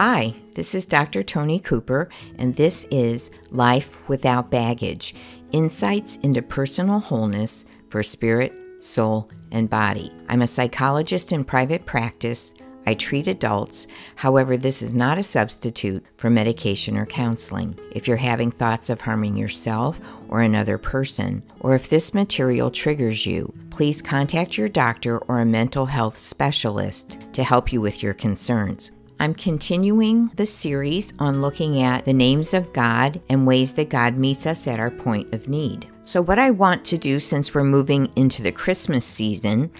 Hi, this is Dr. Tony Cooper, and this is Life Without Baggage Insights into Personal Wholeness for Spirit, Soul, and Body. I'm a psychologist in private practice. I treat adults. However, this is not a substitute for medication or counseling. If you're having thoughts of harming yourself or another person, or if this material triggers you, please contact your doctor or a mental health specialist to help you with your concerns. I'm continuing the series on looking at the names of God and ways that God meets us at our point of need. So, what I want to do since we're moving into the Christmas season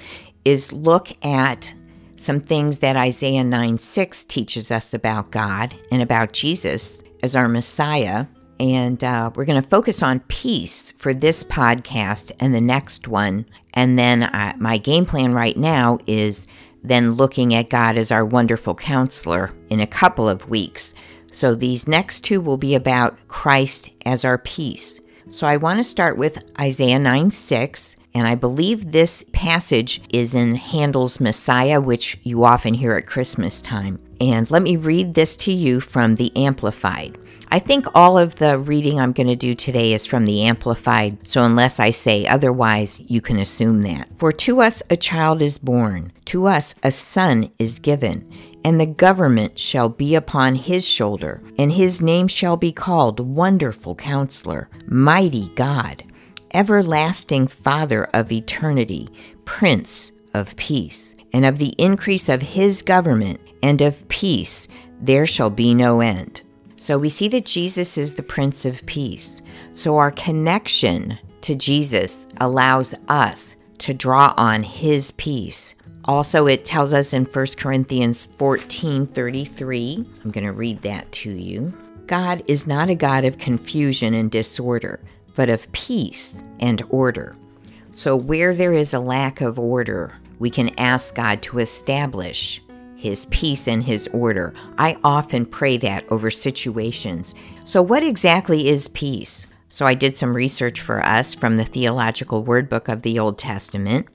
is look at some things that Isaiah 9 6 teaches us about God and about Jesus as our Messiah. And uh, we're going to focus on peace for this podcast and the next one. And then uh, my game plan right now is then looking at God as our wonderful counselor in a couple of weeks. So these next two will be about Christ as our peace. So I want to start with Isaiah 9 6, and I believe this passage is in Handel's Messiah, which you often hear at Christmas time. And let me read this to you from the Amplified. I think all of the reading I'm going to do today is from the Amplified, so unless I say otherwise, you can assume that. For to us a child is born, to us a son is given, and the government shall be upon his shoulder, and his name shall be called Wonderful Counselor, Mighty God, Everlasting Father of Eternity, Prince of Peace. And of the increase of his government and of peace there shall be no end. So we see that Jesus is the Prince of Peace. So our connection to Jesus allows us to draw on his peace. Also, it tells us in 1 Corinthians 14 33, I'm going to read that to you. God is not a God of confusion and disorder, but of peace and order. So, where there is a lack of order, we can ask God to establish his peace and his order. I often pray that over situations. So, what exactly is peace? So, I did some research for us from the Theological Word Book of the Old Testament,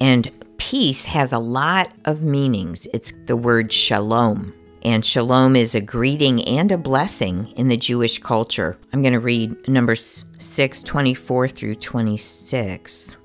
and peace has a lot of meanings. It's the word shalom. And shalom is a greeting and a blessing in the Jewish culture. I'm going to read Numbers 6 24 through 26.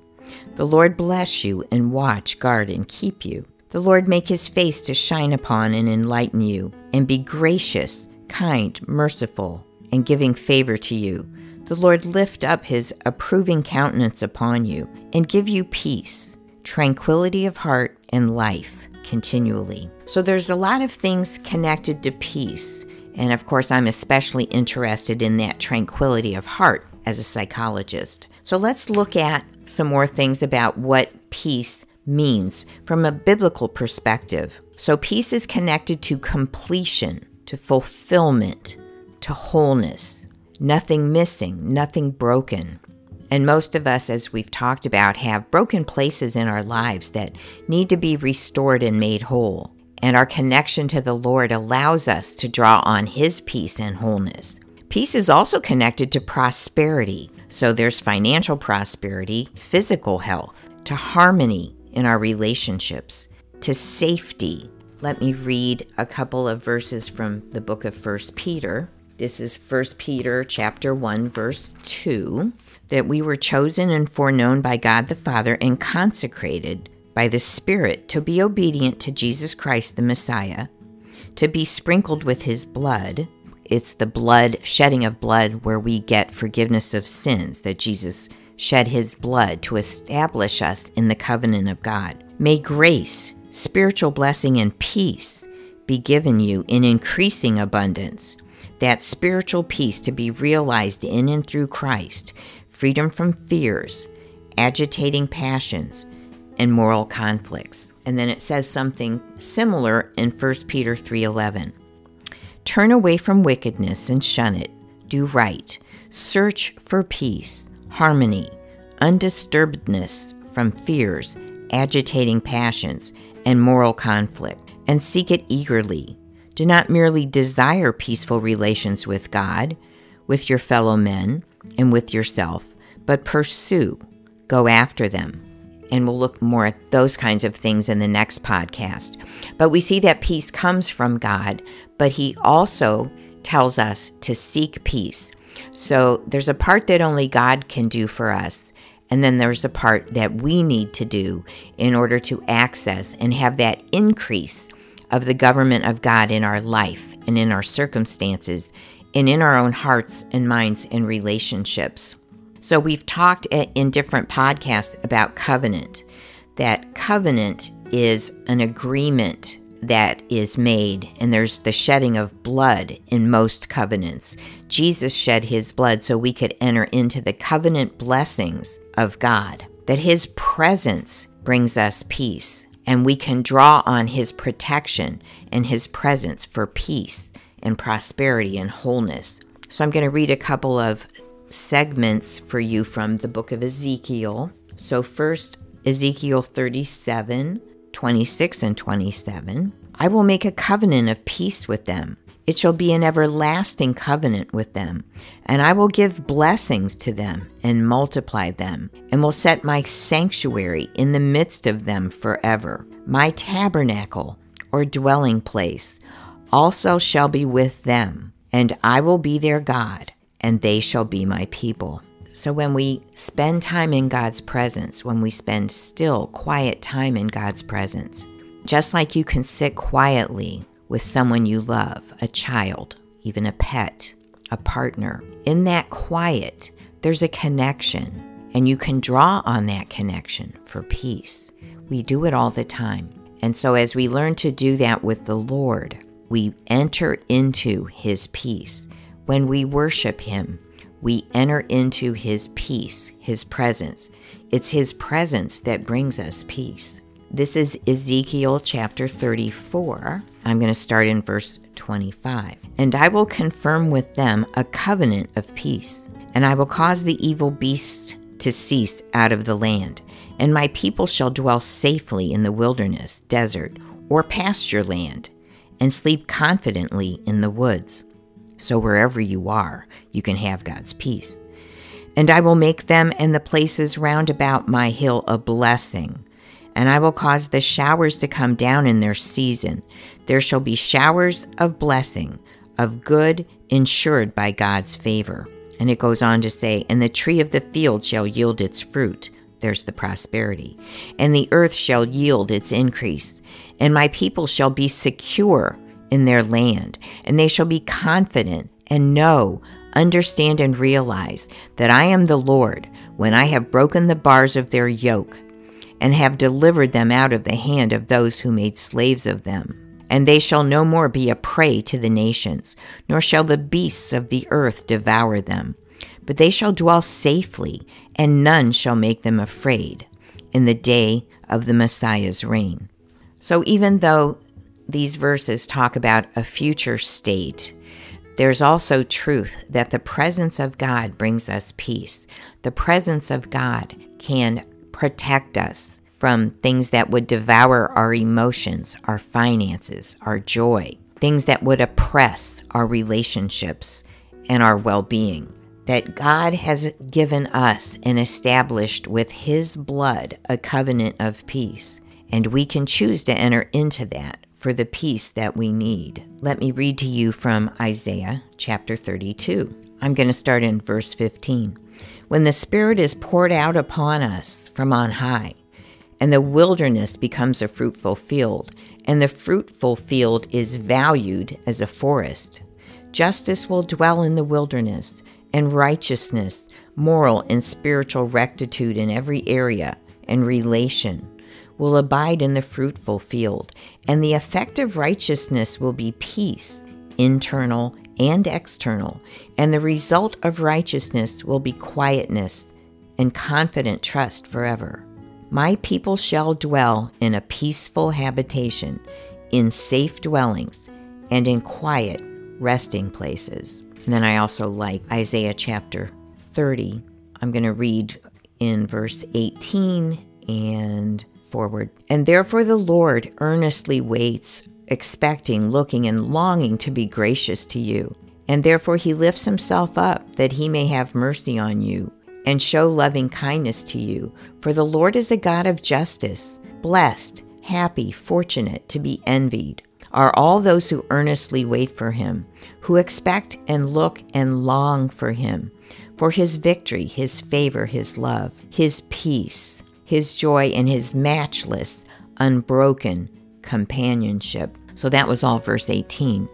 The Lord bless you and watch, guard, and keep you. The Lord make his face to shine upon and enlighten you, and be gracious, kind, merciful, and giving favor to you. The Lord lift up his approving countenance upon you, and give you peace, tranquility of heart, and life continually. So there's a lot of things connected to peace. And of course, I'm especially interested in that tranquility of heart as a psychologist. So let's look at some more things about what peace means from a biblical perspective. So, peace is connected to completion, to fulfillment, to wholeness, nothing missing, nothing broken. And most of us, as we've talked about, have broken places in our lives that need to be restored and made whole. And our connection to the Lord allows us to draw on His peace and wholeness. Peace is also connected to prosperity. So there's financial prosperity, physical health, to harmony, in our relationships, to safety. Let me read a couple of verses from the book of First Peter. This is First Peter chapter 1 verse 2 that we were chosen and foreknown by God the Father and consecrated by the Spirit to be obedient to Jesus Christ the Messiah, to be sprinkled with his blood. It's the blood, shedding of blood, where we get forgiveness of sins that Jesus shed his blood to establish us in the covenant of God. May grace, spiritual blessing, and peace be given you in increasing abundance. That spiritual peace to be realized in and through Christ, freedom from fears, agitating passions, and moral conflicts. And then it says something similar in 1 Peter 3:11. Turn away from wickedness and shun it. Do right. Search for peace harmony, undisturbedness from fears, agitating passions, and moral conflict, and seek it eagerly. Do not merely desire peaceful relations with God, with your fellow men, and with yourself, but pursue, go after them. And we'll look more at those kinds of things in the next podcast. But we see that peace comes from God, but He also tells us to seek peace. So there's a part that only God can do for us. And then there's a part that we need to do in order to access and have that increase of the government of God in our life and in our circumstances and in our own hearts and minds and relationships. So, we've talked in different podcasts about covenant, that covenant is an agreement that is made, and there's the shedding of blood in most covenants. Jesus shed his blood so we could enter into the covenant blessings of God, that his presence brings us peace, and we can draw on his protection and his presence for peace and prosperity and wholeness. So I'm going to read a couple of segments for you from the book of Ezekiel. So, first, Ezekiel 37 26 and 27. I will make a covenant of peace with them. It shall be an everlasting covenant with them, and I will give blessings to them and multiply them, and will set my sanctuary in the midst of them forever. My tabernacle or dwelling place also shall be with them, and I will be their God, and they shall be my people. So, when we spend time in God's presence, when we spend still, quiet time in God's presence, just like you can sit quietly with someone you love, a child, even a pet, a partner, in that quiet, there's a connection, and you can draw on that connection for peace. We do it all the time. And so, as we learn to do that with the Lord, we enter into his peace. When we worship him, we enter into his peace, his presence. It's his presence that brings us peace. This is Ezekiel chapter 34. I'm going to start in verse 25. And I will confirm with them a covenant of peace, and I will cause the evil beasts to cease out of the land, and my people shall dwell safely in the wilderness, desert, or pasture land and sleep confidently in the woods. So wherever you are, you can have God's peace. And I will make them and the places round about my hill a blessing, and I will cause the showers to come down in their season. There shall be showers of blessing, of good, insured by God's favor. And it goes on to say, And the tree of the field shall yield its fruit. There's the prosperity. And the earth shall yield its increase and my people shall be secure in their land, and they shall be confident and know, understand, and realize that I am the Lord when I have broken the bars of their yoke and have delivered them out of the hand of those who made slaves of them. And they shall no more be a prey to the nations, nor shall the beasts of the earth devour them. But they shall dwell safely, and none shall make them afraid in the day of the Messiah's reign. So even though these verses talk about a future state, there's also truth that the presence of God brings us peace. The presence of God can protect us from things that would devour our emotions, our finances, our joy, things that would oppress our relationships and our well being. That God has given us and established with His blood a covenant of peace and we can choose to enter into that for the peace that we need. Let me read to you from Isaiah chapter 32. I'm going to start in verse 15. When the Spirit is poured out upon us from on high, and the wilderness becomes a fruitful field, and the fruitful field is valued as a forest, justice will dwell in the wilderness, and righteousness, moral and spiritual rectitude in every area and relation will abide in the fruitful field, and the effect of righteousness will be peace, internal and external, and the result of righteousness will be quietness and confident trust forever. My people shall dwell in a peaceful habitation, in safe dwellings, and in quiet resting places. And then I also like Isaiah chapter 30. I'm going to read in verse 18 and forward. And therefore the Lord earnestly waits, expecting, looking, and longing to be gracious to you. And therefore he lifts himself up, that he may have mercy on you. and show loving kindness to you, for the Lord is a God of justice. Blessed, happy, fortunate, to be envied are all those who earnestly wait for him, who expect and look and long for him, for his victory, his favor, his love, his peace, his joy, and his matchless, unbroken companionship. So that was all verse 18.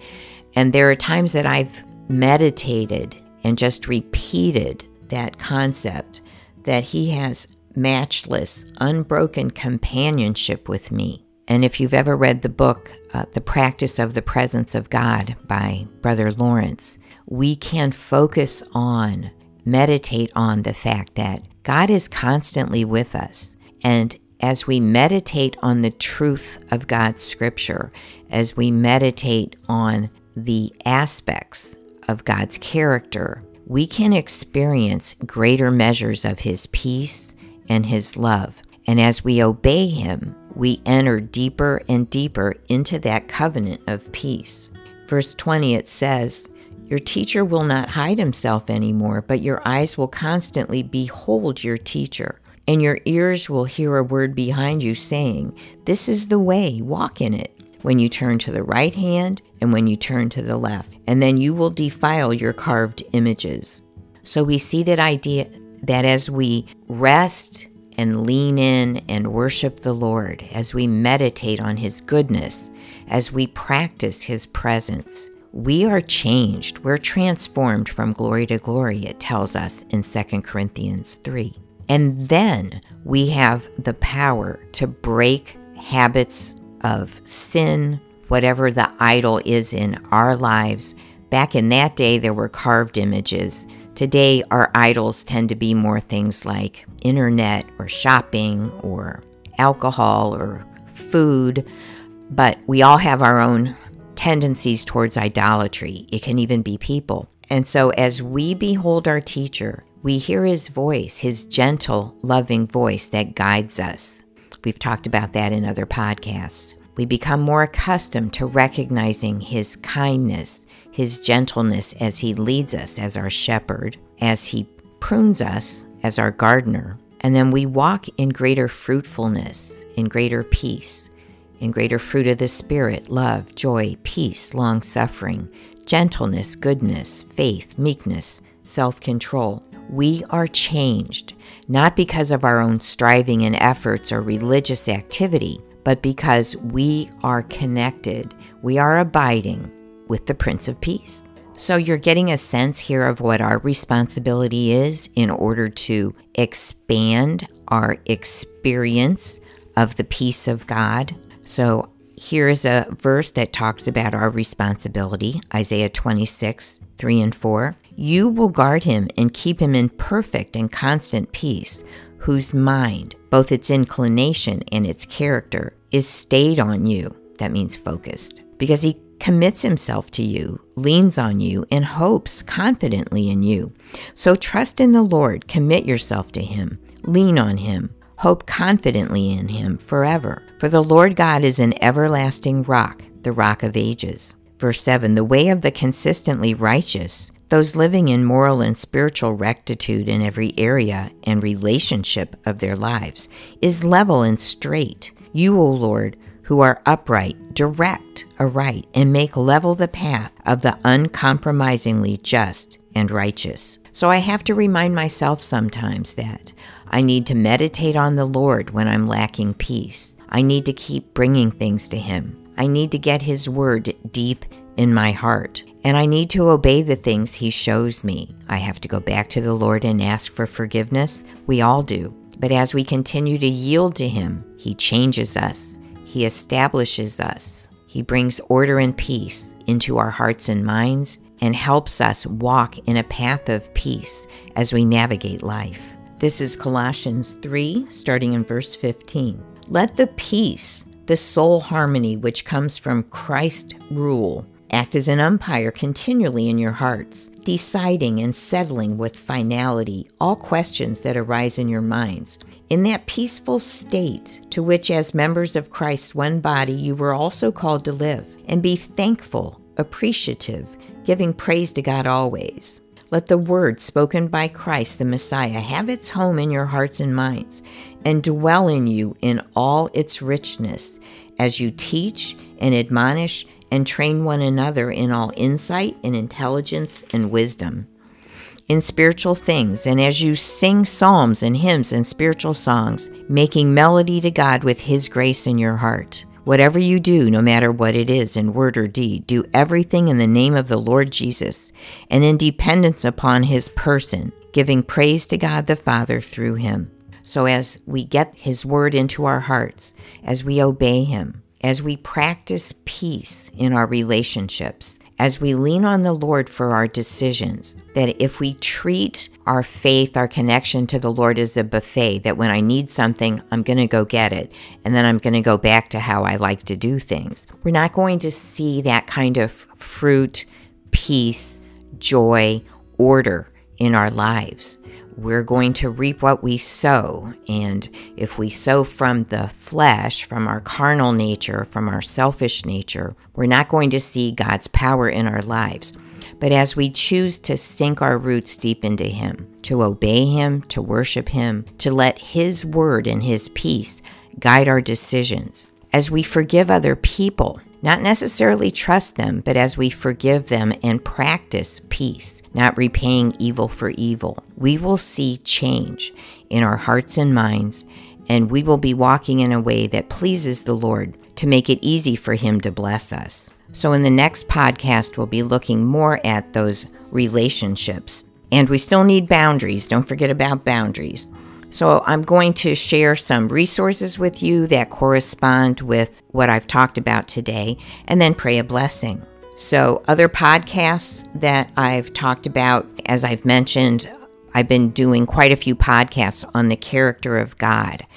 And there are times that I've meditated and just repeated that concept that he has matchless, unbroken companionship with me. And if you've ever read the book, uh, The Practice of the Presence of God by Brother Lawrence, we can focus on, meditate on the fact that God is constantly with us. And as we meditate on the truth of God's scripture, as we meditate on the aspects of God's character, we can experience greater measures of His peace and His love. And as we obey Him, we enter deeper and deeper into that covenant of peace. Verse 20 it says, Your teacher will not hide himself anymore, but your eyes will constantly behold your teacher, and your ears will hear a word behind you saying, This is the way, walk in it. When you turn to the right hand and when you turn to the left, and then you will defile your carved images. So we see that idea that as we rest and lean in and worship the Lord, as we meditate on His goodness, as we practice His presence, we are changed. We're transformed from glory to glory, it tells us in 2 Corinthians 3. And then we have the power to break habits of sin, whatever the idol is in our lives. Back in that day, there were carved images Today, our idols tend to be more things like internet or shopping or alcohol or food, but we all have our own tendencies towards idolatry. It can even be people. And so, as we behold our teacher, we hear his voice, his gentle, loving voice that guides us. We've talked about that in other podcasts. We become more accustomed to recognizing his kindness, his gentleness as he leads us as our shepherd, as he prunes us as our gardener. And then we walk in greater fruitfulness, in greater peace, in greater fruit of the Spirit love, joy, peace, long suffering, gentleness, goodness, faith, meekness, self control. We are changed, not because of our own striving and efforts or religious activity, but because we are connected, we are abiding with the Prince of Peace. So you're getting a sense here of what our responsibility is in order to expand our experience of the peace of God. So here is a verse that talks about our responsibility Isaiah 26, 3 and 4. You will guard him and keep him in perfect and constant peace, whose mind, both its inclination and its character, is stayed on you. That means focused. Because he commits himself to you, leans on you, and hopes confidently in you. So trust in the Lord, commit yourself to him, lean on him, hope confidently in him forever. For the Lord God is an everlasting rock, the rock of ages. Verse 7 The way of the consistently righteous, those living in moral and spiritual rectitude in every area and relationship of their lives, is level and straight. You, O Lord, who are upright, direct aright, and make level the path of the uncompromisingly just and righteous. So I have to remind myself sometimes that I need to meditate on the Lord when I'm lacking peace. I need to keep bringing things to Him. I need to get His word deep in my heart. And I need to obey the things He shows me. I have to go back to the Lord and ask for forgiveness. We all do. But as we continue to yield to Him, He changes us. He establishes us. He brings order and peace into our hearts and minds and helps us walk in a path of peace as we navigate life. This is Colossians 3, starting in verse 15. Let the peace, the soul harmony which comes from Christ rule, act as an umpire continually in your hearts, deciding and settling with finality all questions that arise in your minds in that peaceful state to which, as members of Christ's one body, you were also called to live, and be thankful, appreciative, giving praise to God always. Let the word spoken by Christ the Messiah have its home in your hearts and minds and dwell in you in all its richness as you teach and admonish and train one another in all insight and intelligence and wisdom in spiritual things, and as you sing psalms and hymns and spiritual songs, making melody to God with His grace in your heart. Whatever you do, no matter what it is, in word or deed, do everything in the name of the Lord Jesus and in dependence upon His person, giving praise to God the Father through Him. So, as we get His word into our hearts, as we obey Him, as we practice peace in our relationships, as we lean on the Lord for our decisions, that if we treat our faith, our connection to the Lord as a buffet, that when I need something, I'm going to go get it, and then I'm going to go back to how I like to do things, we're not going to see that kind of fruit, peace, joy, order in our lives we're going to reap what we sow. And if we sow from the flesh, from our carnal nature, from our selfish nature, we're not going to see God's power in our lives. But as we choose to sink our roots deep into Him, to obey Him, to worship Him, to let His word and His peace guide our decisions, as we forgive other people, not necessarily trust them, but as we forgive them and practice peace, not repaying evil for evil, we will see change in our hearts and minds, and we will be walking in a way that pleases the Lord to make it easy for Him to bless us. So, in the next podcast, we'll be looking more at those relationships. And we still need boundaries. Don't forget about boundaries. So, I'm going to share some resources with you that correspond with what I've talked about today, and then pray a blessing. So, other podcasts that I've talked about, as I've mentioned, I've been doing quite a few podcasts on the character of God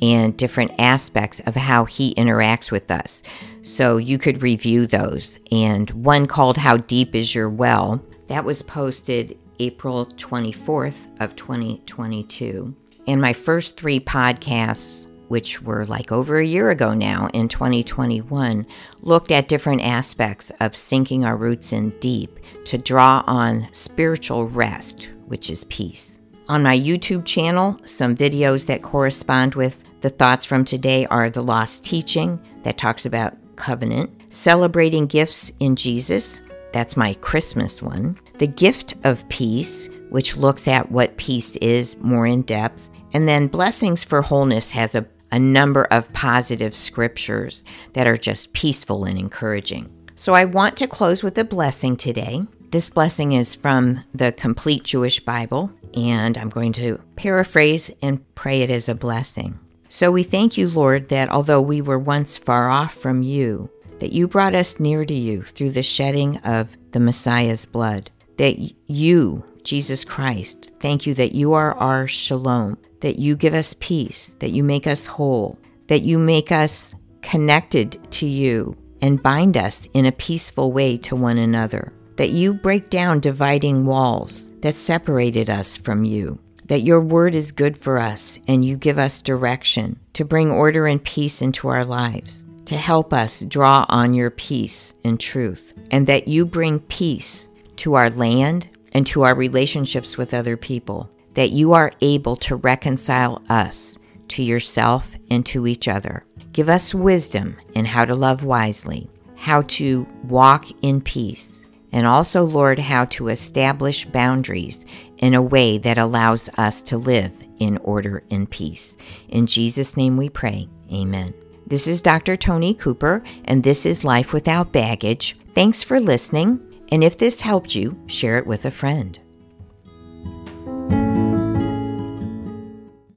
and different aspects of how he interacts with us. So you could review those. And one called How Deep Is Your Well, that was posted April 24th of 2022. And my first three podcasts, which were like over a year ago now in 2021, looked at different aspects of sinking our roots in deep to draw on spiritual rest, which is peace. On my YouTube channel, some videos that correspond with the thoughts from today are the Lost Teaching, that talks about covenant, celebrating gifts in Jesus, that's my Christmas one, the gift of peace, which looks at what peace is more in depth, and then Blessings for Wholeness has a, a number of positive scriptures that are just peaceful and encouraging. So I want to close with a blessing today. This blessing is from the Complete Jewish Bible, and I'm going to paraphrase and pray it as a blessing. So we thank you, Lord, that although we were once far off from you, that you brought us near to you through the shedding of the Messiah's blood, that you, Jesus Christ, thank you that you are our shalom, that you give us peace, that you make us whole, that you make us connected to you and bind us in a peaceful way to one another, that you break down dividing walls that separated us from you, that your word is good for us and you give us direction to bring order and peace into our lives, to help us draw on your peace and truth, and that you bring peace to our land and to our relationships with other people that you are able to reconcile us to yourself and to each other. Give us wisdom in how to love wisely, how to walk in peace, and also, Lord, how to establish boundaries in a way that allows us to live in order and peace. In Jesus' name we pray. Amen. This is Dr. Tony Cooper, and this is Life Without Baggage. Thanks for listening, and if this helped you, share it with a friend.